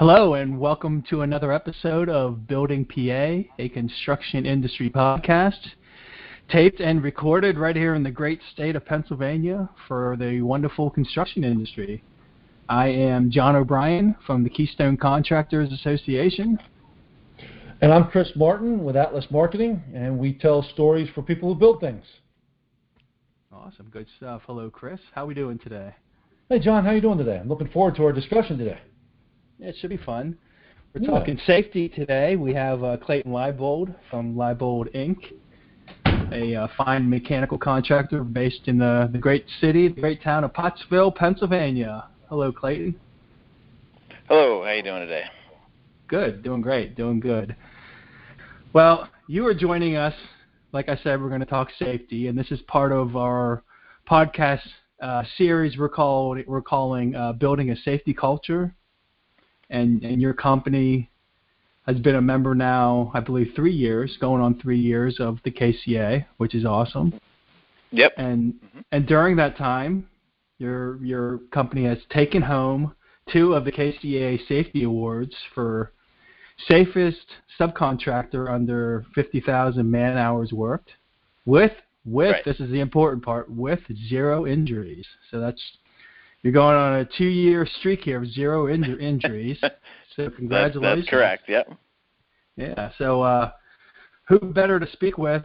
Hello, and welcome to another episode of Building PA, a construction industry podcast, taped and recorded right here in the great state of Pennsylvania for the wonderful construction industry. I am Jon O'Brien from the Keystone Contractors Association. And I'm Chris Martin with Atlas Marketing, and we tell stories for people who build things. Awesome, good stuff. Hello, Chris. How are we doing today? Hey, Jon, how are you doing today? I'm looking forward to our discussion today. It should be fun. We're Yeah. talking safety today. We have uh, Clayton Leibold from Leibold Inc., a uh, fine mechanical contractor based in the, the great city, the great town of Pottsville, Pennsylvania. Hello, Clayton. Hello, how you doing today? Good, doing great, doing good. Well, you are joining us. Like I said, we're going to talk safety, and this is part of our podcast uh, series we're called we're calling uh, "Building a Safety Culture." And and your company has been a member now, I believe, three years, going on three years of the KCA, which is awesome. Yep. And mm-hmm. and during that time, your your company has taken home two of the KCA Safety Awards for safest subcontractor under 50,000 man hours worked, with with Right. this is the important part with zero injuries. So that's you're going on a two-year streak here of zero inju- injuries. So That's, congratulations. that's correct. Yep. Yeah. So, uh, who better to speak with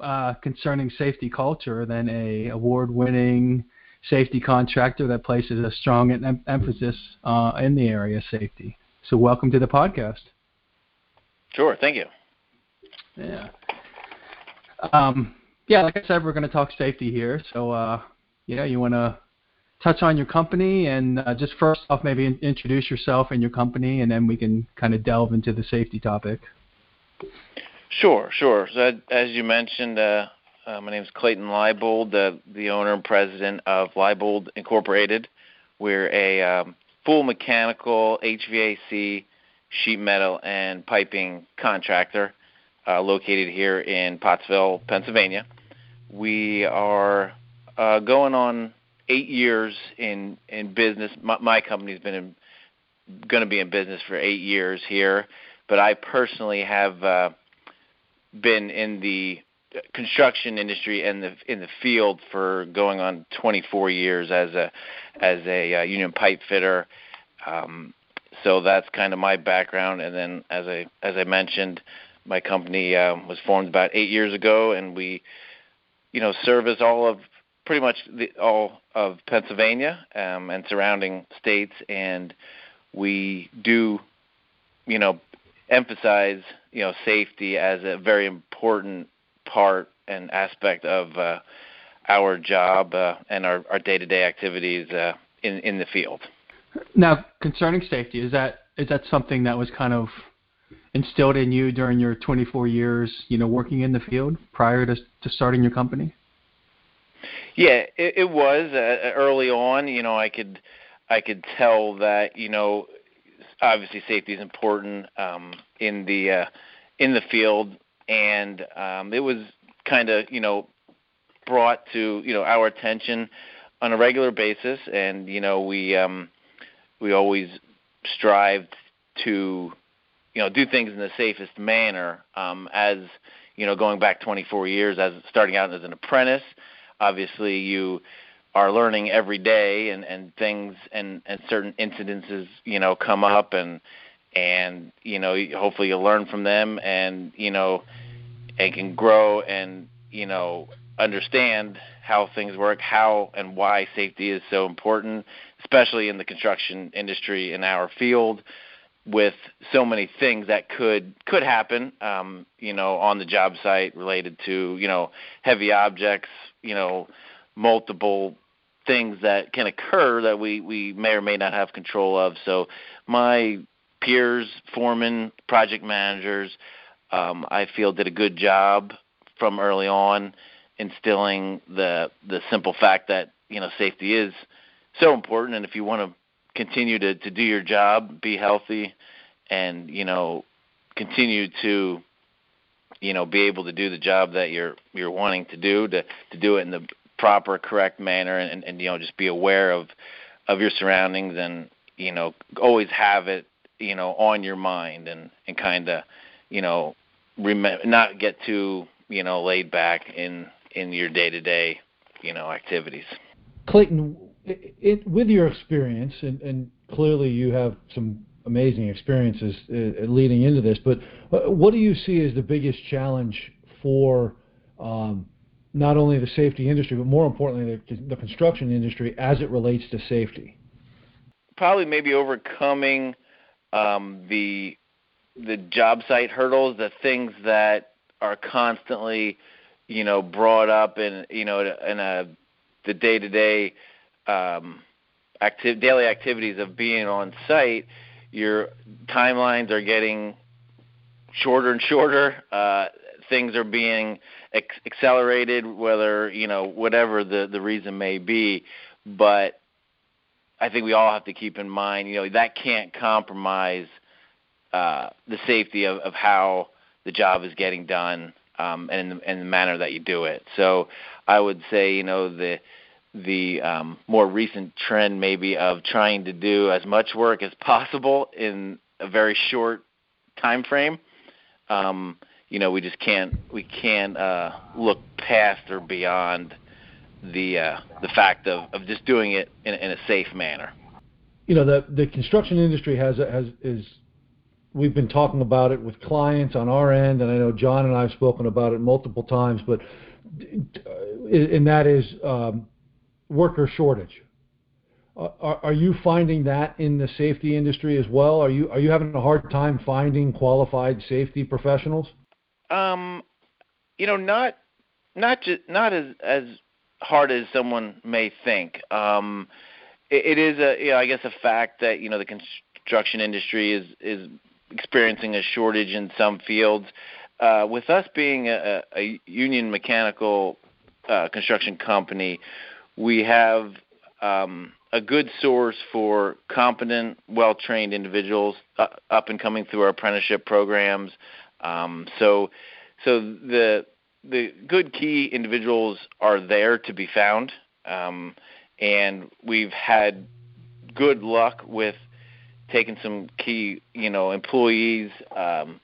uh, concerning safety culture than a award-winning safety contractor that places a strong em- emphasis uh, in the area of safety? So, welcome to the podcast. Sure. Thank you. Yeah. Um, yeah, like I said, we're going to talk safety here. So, uh, yeah, you want to touch on your company and uh, just first off, maybe in- introduce yourself and your company, and then we can kind of delve into the safety topic. Sure. Sure. So, as- you mentioned, uh, uh, my name is Clayton Leibold, the the owner and president of Leibold Incorporated. We're a um, full mechanical HVAC, sheet metal, and piping contractor uh, located here in Pottsville, Pennsylvania. We are uh, going on eight years in in business. My, my company's been in, going to be in business for eight years here, but I personally have uh, been in the construction industry and the in the field for going on 24 years as a as a uh, union pipe fitter. Um, so that's kind of my background. And then, as I as I mentioned, my company um, was formed about eight years ago, and we, you know, service all of pretty much the, all of Pennsylvania um, and surrounding states, and we do, you know, emphasize you know safety as a very important part and aspect of uh, our job uh, and our, our day-to-day activities uh, in in the field. Now, concerning safety, is that is that something that was kind of instilled in you during your 24 years, you know, working in the field prior to to starting your company? Yeah, it, it was uh, early on. You know, I could I could tell that you know obviously safety is important um, in the uh, in the field, and um, it was kind of you know brought to you know our attention on a regular basis, and you know we um, we always strived to you know do things in the safest manner. Um, as you know, going back 24 years as starting out as an apprentice, obviously you are learning every day and and things and and certain incidences you know come up and and you know hopefully you learn from them and you know and can grow and you know understand how things work how and why safety is so important especially in the construction industry in our field with so many things that could could happen um you know on the job site related to you know heavy objects you know multiple things that can occur that we we may or may not have control of. So my peers foremen project managers um i feel did a good job from early on instilling the the simple fact that you know safety is so important. And if you want to continue to to do your job be healthy and you know continue to you know be able to do the job that you're you're wanting to do to to do it in the proper correct manner and and you know just be aware of of your surroundings and you know always have it you know on your mind and and kind of you know rem- not get too you know laid back in in your day to day you know activities. Clayton, it, with your experience, and, and clearly you have some amazing experiences uh, leading into this, but uh, what do you see as the biggest challenge for um, not only the safety industry, but more importantly, the, the construction industry as it relates to safety? Probably maybe overcoming um, the the job site hurdles, the things that are constantly, you know, brought up in you know in a the day to day daily activities of being on site. Your timelines are getting shorter and shorter. Uh, things are being ex- accelerated, whether you know whatever the the reason may be. But I think we all have to keep in mind, you know, that can't compromise uh, the safety of, of how the job is getting done um, and in the manner that you do it. So I would say, you know, the the um, more recent trend maybe of trying to do as much work as possible in a very short time frame. Um, you know, we just can't we can't uh, look past or beyond the uh, the fact of, of just doing it in, in a safe manner. You know, the the construction industry has has is we've been talking about it with clients on our end, and I know Jon and I have spoken about it multiple times, but and that is um, worker shortage. Are, are you finding that in the safety industry as well? Are you are you having a hard time finding qualified safety professionals? Um, you know, not not just not as as hard as someone may think. Um, it, it is a you know, I guess a fact that you know the construction industry is is experiencing a shortage in some fields. Uh, with us being a, a union mechanical uh, construction company, we have um, a good source for competent, well-trained individuals uh, up and coming through our apprenticeship programs. Um, so, so the the good key individuals are there to be found, um, and we've had good luck with taking some key, you know, employees, um,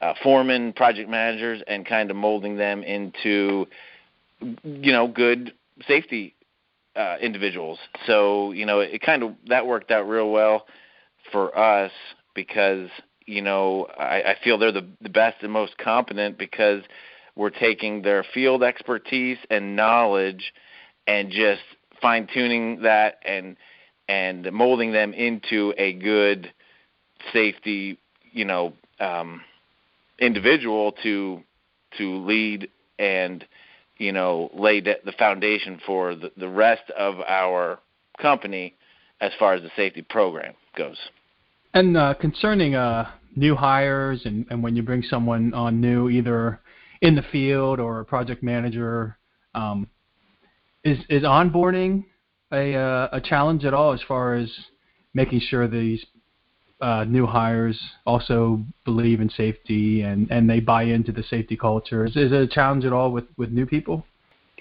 uh, foremen, project managers, and kind of molding them into, you know, good safety uh, individuals. So you know, it kind of that worked out real well for us because you know I, I feel they're the, the best and most competent because we're taking their field expertise and knowledge and just fine tuning that and and molding them into a good safety you know um, individual to to lead and you know, lay the foundation for the, the rest of our company as far as the safety program goes. And uh, concerning uh, new hires and, and when you bring someone on new, either in the field or a project manager, um, is is onboarding a uh, a challenge at all as far as making sure these uh, new hires also believe in safety and, and they buy into the safety culture. Is, is it a challenge at all with, with new people?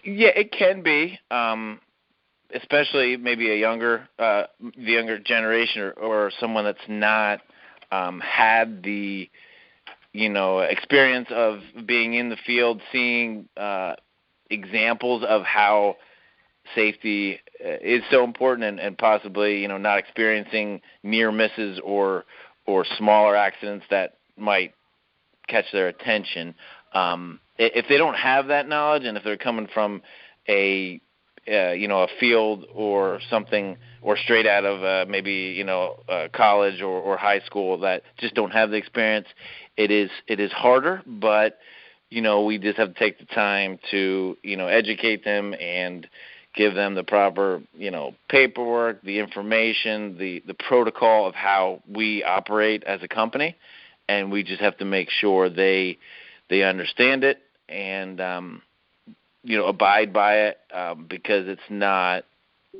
Yeah, it can be, um, especially maybe a younger uh, the younger generation or, or someone that's not um, had the you know experience of being in the field, seeing uh, examples of how safety is so important and, and possibly you know not experiencing near misses or or smaller accidents that might catch their attention. Um if they don't have that knowledge and if they're coming from a uh, you know a field or something or straight out of uh, maybe you know uh, college or, or high school that just don't have the experience it is it is harder but you know we just have to take the time to you know educate them and give them the proper, you know, paperwork, the information, the the protocol of how we operate as a company, and we just have to make sure they they understand it and um, you know abide by it um, because it's not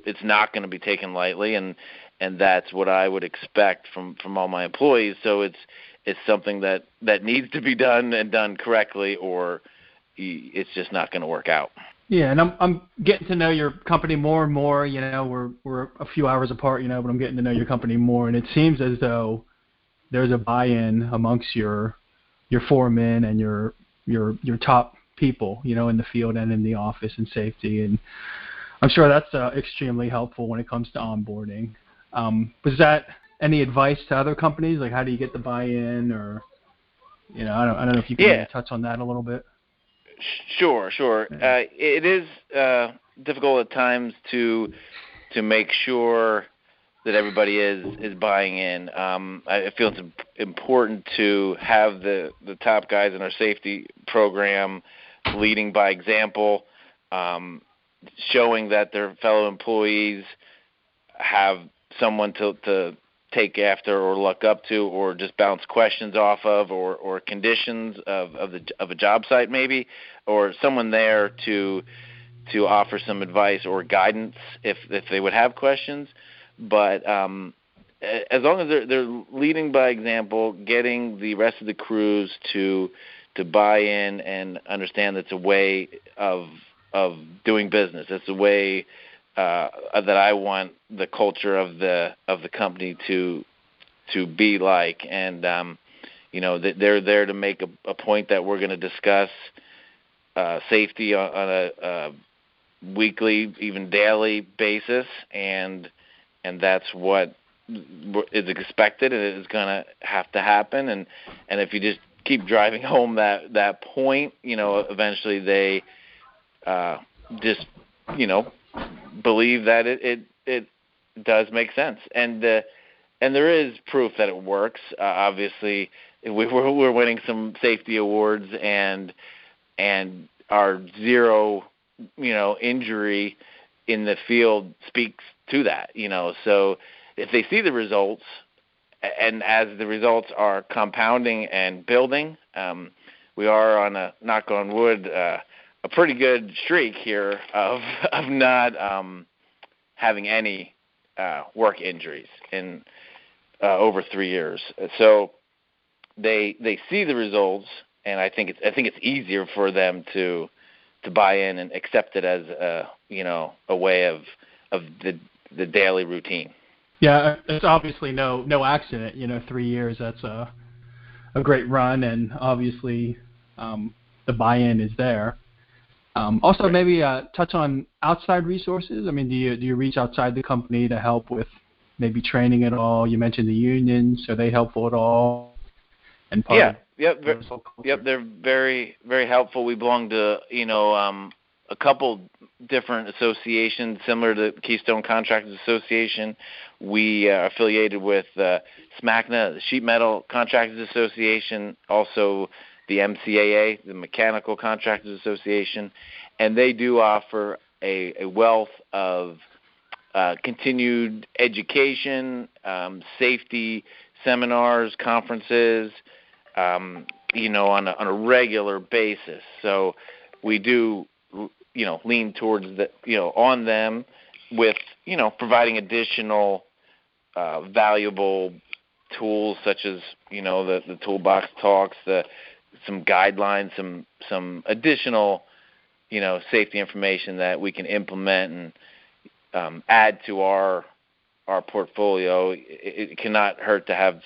it's not going to be taken lightly and and that's what I would expect from from all my employees. So it's it's something that that needs to be done and done correctly, or it's just not going to work out. Yeah, and I'm I'm getting to know your company more and more. You know, we're we're a few hours apart. You know, but I'm getting to know your company more, and it seems as though there's a buy-in amongst your your foremen and your your your top people. You know, in the field and in the office and safety, and I'm sure that's uh, extremely helpful when it comes to onboarding. Um, was that any advice to other companies? Like, how do you get the buy-in, or you know, I don't I don't know if you can Yeah. touch on that a little bit. Sure, sure. Uh, it is uh, difficult at times to to make sure that everybody is is buying in. Um, I feel it's important to have the the top guys in our safety program leading by example, um, showing that their fellow employees have someone to to take after or look up to or just bounce questions off of or or conditions of of the of a job site maybe or someone there to to offer some advice or guidance if if they would have questions. But um as long as they're they're leading by example getting the rest of the crews to to buy in and understand that's a way of of doing business. It's a way uh, that I want the culture of the of the company to to be like, and um, you know they're there to make a, a point that we're going to discuss uh, safety on, on a, a weekly, even daily basis, and and that's what is expected and it is going to have to happen. And and if you just keep driving home that that point you know eventually they uh just you know believe that it it it does make sense. And uh, and there is proof that it works. Uh, obviously we we're, we're winning some safety awards and and our zero you know injury in the field speaks to that you know. So if they see the results and as the results are compounding and building um we are on a knock on wood uh a pretty good streak here of of not um having any uh work injuries in uh, over 3 years. So they they see the results and I think it's I think it's easier for them to to buy in and accept it as a you know a way of of the the daily routine. Yeah, it's obviously no no accident. You know, three years that's a a great run, and obviously um, the buy-in is there. Um, also, maybe uh, touch on outside resources. I mean, do you do you reach outside the company to help with maybe training at all? You mentioned the unions, are they helpful at all? And part yeah, of yep, ver- yep. They're very very helpful. We belong to you know um, a couple different associations similar to Keystone Contractors Association. We are affiliated with uh, SMACNA, the Sheet Metal Contractors Association, also the MCAA, the Mechanical Contractors Association, and they do offer a, a wealth of uh, continued education, um, safety seminars, conferences, um, you know, on a, on a regular basis. So we do, you know, lean towards the, you know, on them with, you know, providing additional uh, valuable tools such as, you know, the the toolbox talks, the some guidelines, some some additional, you know, safety information that we can implement and um, add to our our portfolio. It, it cannot hurt to have,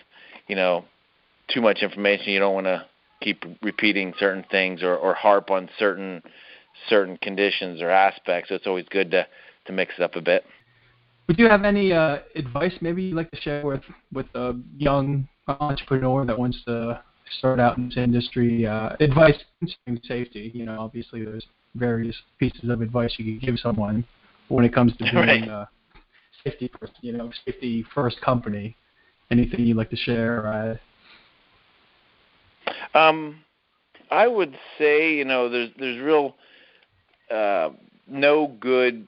you know, too much information. You don't want to keep repeating certain things or, or harp on certain certain conditions or aspects. So it's always good to to mix it up a bit. Would you have any uh, advice maybe you'd like to share with with a young entrepreneur that wants to start out in this industry? Uh, advice concerning safety. You know, obviously there's various pieces of advice you could give someone when it comes to being Right. a safety first, you know, safety first company. Anything you'd like to share? Add? Um, I would say you know there's there's real uh, no good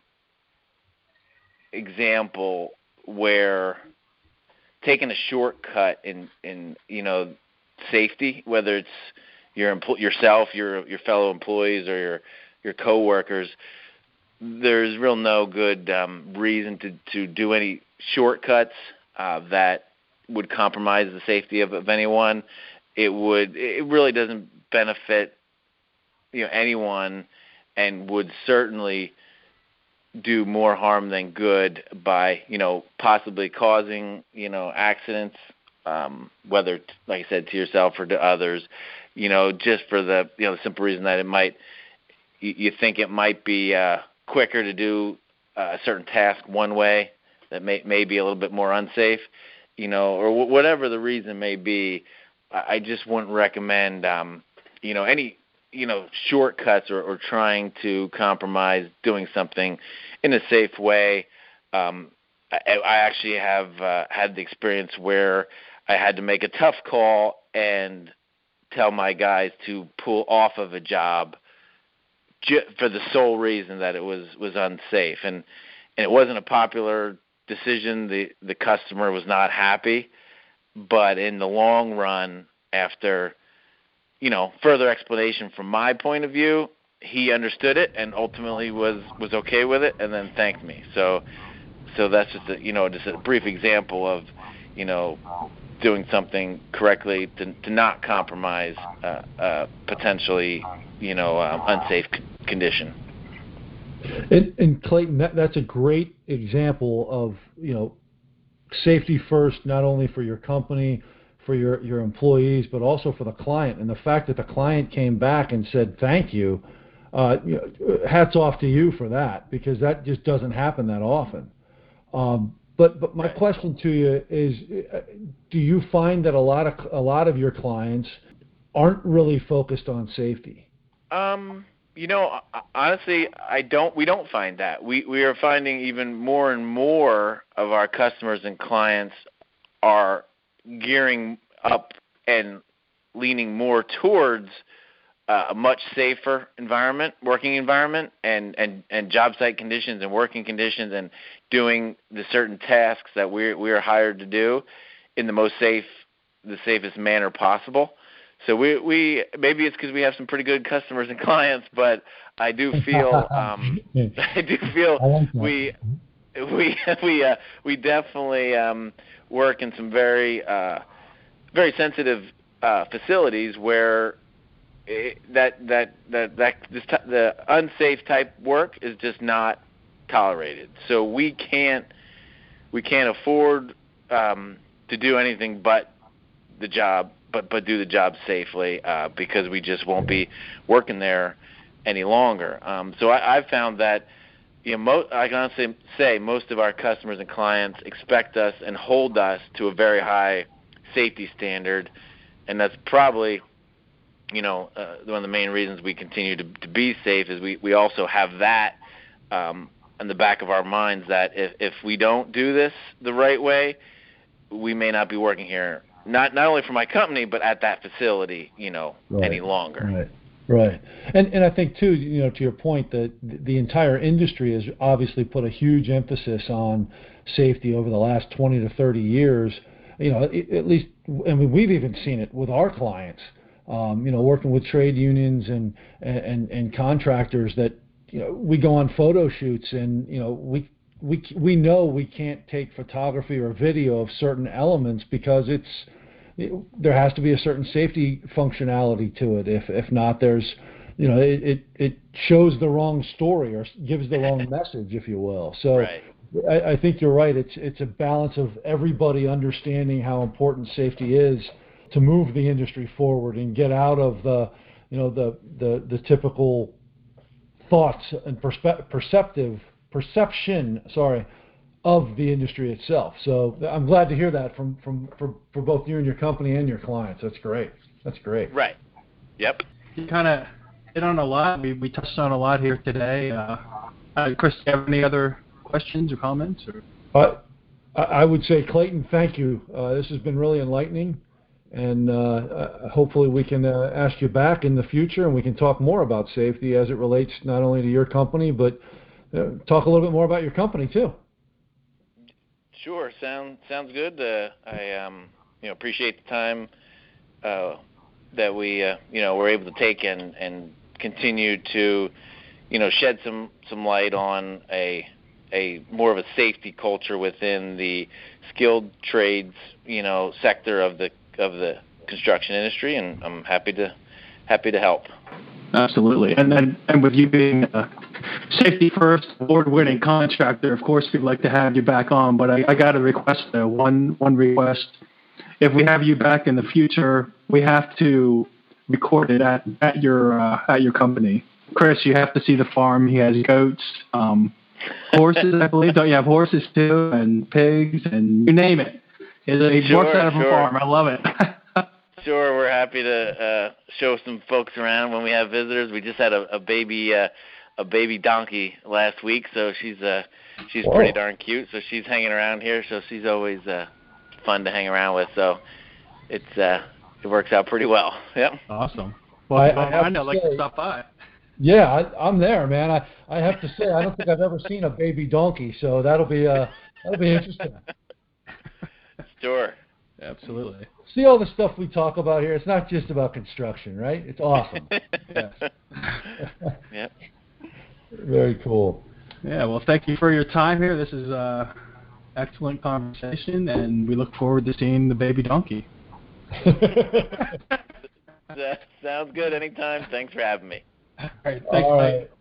example where taking a shortcut in in you know safety, whether it's your empl- yourself, your your fellow employees, or your your coworkers, there's real no good um, reason to to do any shortcuts uh, that would compromise the safety of, of anyone. It would it really doesn't benefit you know anyone and would certainly do more harm than good by you know possibly causing you know accidents um whether like I said to yourself or to others. You know just for the you know the simple reason that it might you, you think it might be uh quicker to do a certain task one way that may may be a little bit more unsafe you know or w- whatever the reason may be I just wouldn't recommend um you know any you know shortcuts or, or trying to compromise doing something in a safe way. Um, I, I actually have uh, had the experience where I had to make a tough call and tell my guys to pull off of a job ju- for the sole reason that it was was unsafe. And and it wasn't a popular decision. The the customer was not happy but in the long run after you know, further explanation from my point of view, he understood it and ultimately was was okay with it and then thanked me. So so that's just a you know just a brief example of you know doing something correctly to to not compromise uh, uh, potentially you know um, unsafe c- condition. And, and Clayton, that, that's a great example of you know safety first, not only for your company for your, your employees, but also for the client. And the fact that the client came back and said thank you, uh, you know, hats off to you for that because that just doesn't happen that often. Um, but but my question to you is, uh, do you find that a lot of a lot of your clients aren't really focused on safety? Um, you know, honestly, I don't. We don't find that. We we are finding even more and more of our customers and clients are gearing up and leaning more towards uh, a much safer environment, working environment, and, and, and job site conditions and working conditions, and doing the certain tasks that we we are hired to do in the most safe, the safest manner possible. So we we maybe it's because we have some pretty good customers and clients, but I do feel um, I do feel I we we we uh, we definitely um, work in some very uh, very sensitive uh, facilities where it, that that that that this t- the unsafe type work is just not tolerated. So we can't we can't afford um, to do anything but the job, but but do the job safely uh, because we just won't be working there any longer. Um, so I, I've found that you know, mo- I can honestly say most of our customers and clients expect us and hold us to a very high safety standard, and that's probably, you know, uh, one of the main reasons we continue to, to be safe is we, we also have that um, in the back of our minds that if, if we don't do this the right way, we may not be working here not not only for my company but at that facility, you know, right. any longer. Right. Right, and and I think too, you know, to your point, that the entire industry has obviously put a huge emphasis on safety over the last 20 to 30 years. You know, at least, I mean, we've even seen it with our clients. Um, you know, working with trade unions and and and contractors that you know we go on photo shoots and you know we we we know we can't take photography or video of certain elements because it's there has to be a certain safety functionality to it. If if not, there's you know it, it, it shows the wrong story or gives the wrong message, if you will. So right. I, I think you're right. It's it's a balance of everybody understanding how important safety is to move the industry forward and get out of the you know the the, the typical thoughts and perspe- perceptive perception sorry of the industry itself. So I'm glad to hear that from from for, for both you and your company and your clients. That's great. That's great. Right. Yep. You kind of hit on a lot. We we touched on a lot here today. Uh, uh, Chris, do you have any other questions or comments? Or? Uh, I would say, Clayton, thank you. Uh, this has been really enlightening, and uh, uh, hopefully we can uh, ask you back in the future, and we can talk more about safety as it relates not only to your company, but talk a little bit more about your company too. Sure, sound sounds good. Uh, I um, you know appreciate the time uh, that we uh, you know were able to take and and continue to you know shed some some light on a a more of a safety culture within the skilled trades you know sector of the of the construction industry, and I'm happy to happy to help. Absolutely, and and, and with you being safety first award-winning contractor, of course we'd like to have you back on. But I, I got a request, uh, one one request. If we have you back in the future, we have to record it at at your uh, at your company. Chris, you have to see the farm. He has goats, um, horses, I believe. Don't you have horses too, and pigs, and you name it. He Sure, works out of sure. a farm. I love it. Sure, we're happy to uh, show some folks around when we have visitors. We just had a, a baby uh, a baby donkey last week, so she's uh she's Whoa. pretty darn cute. So she's hanging around here, so she's always uh fun to hang around with. So it's uh it works out pretty well. Yep. awesome. Well, I- I, I have I'd like to stop by. Yeah, I, I'm there, man. I, I have to say, I don't think I've ever seen a baby donkey, so that'll be uh, that'll be interesting. Sure. Absolutely. See all the stuff we talk about here. It's not just about construction, right? It's awesome. Yes. yep. Very cool. Yeah, well, thank you for your time here. This is uh, excellent conversation, and we look forward to seeing the baby donkey. That sounds good anytime. Thanks for having me. All right, thanks, all Mike. right.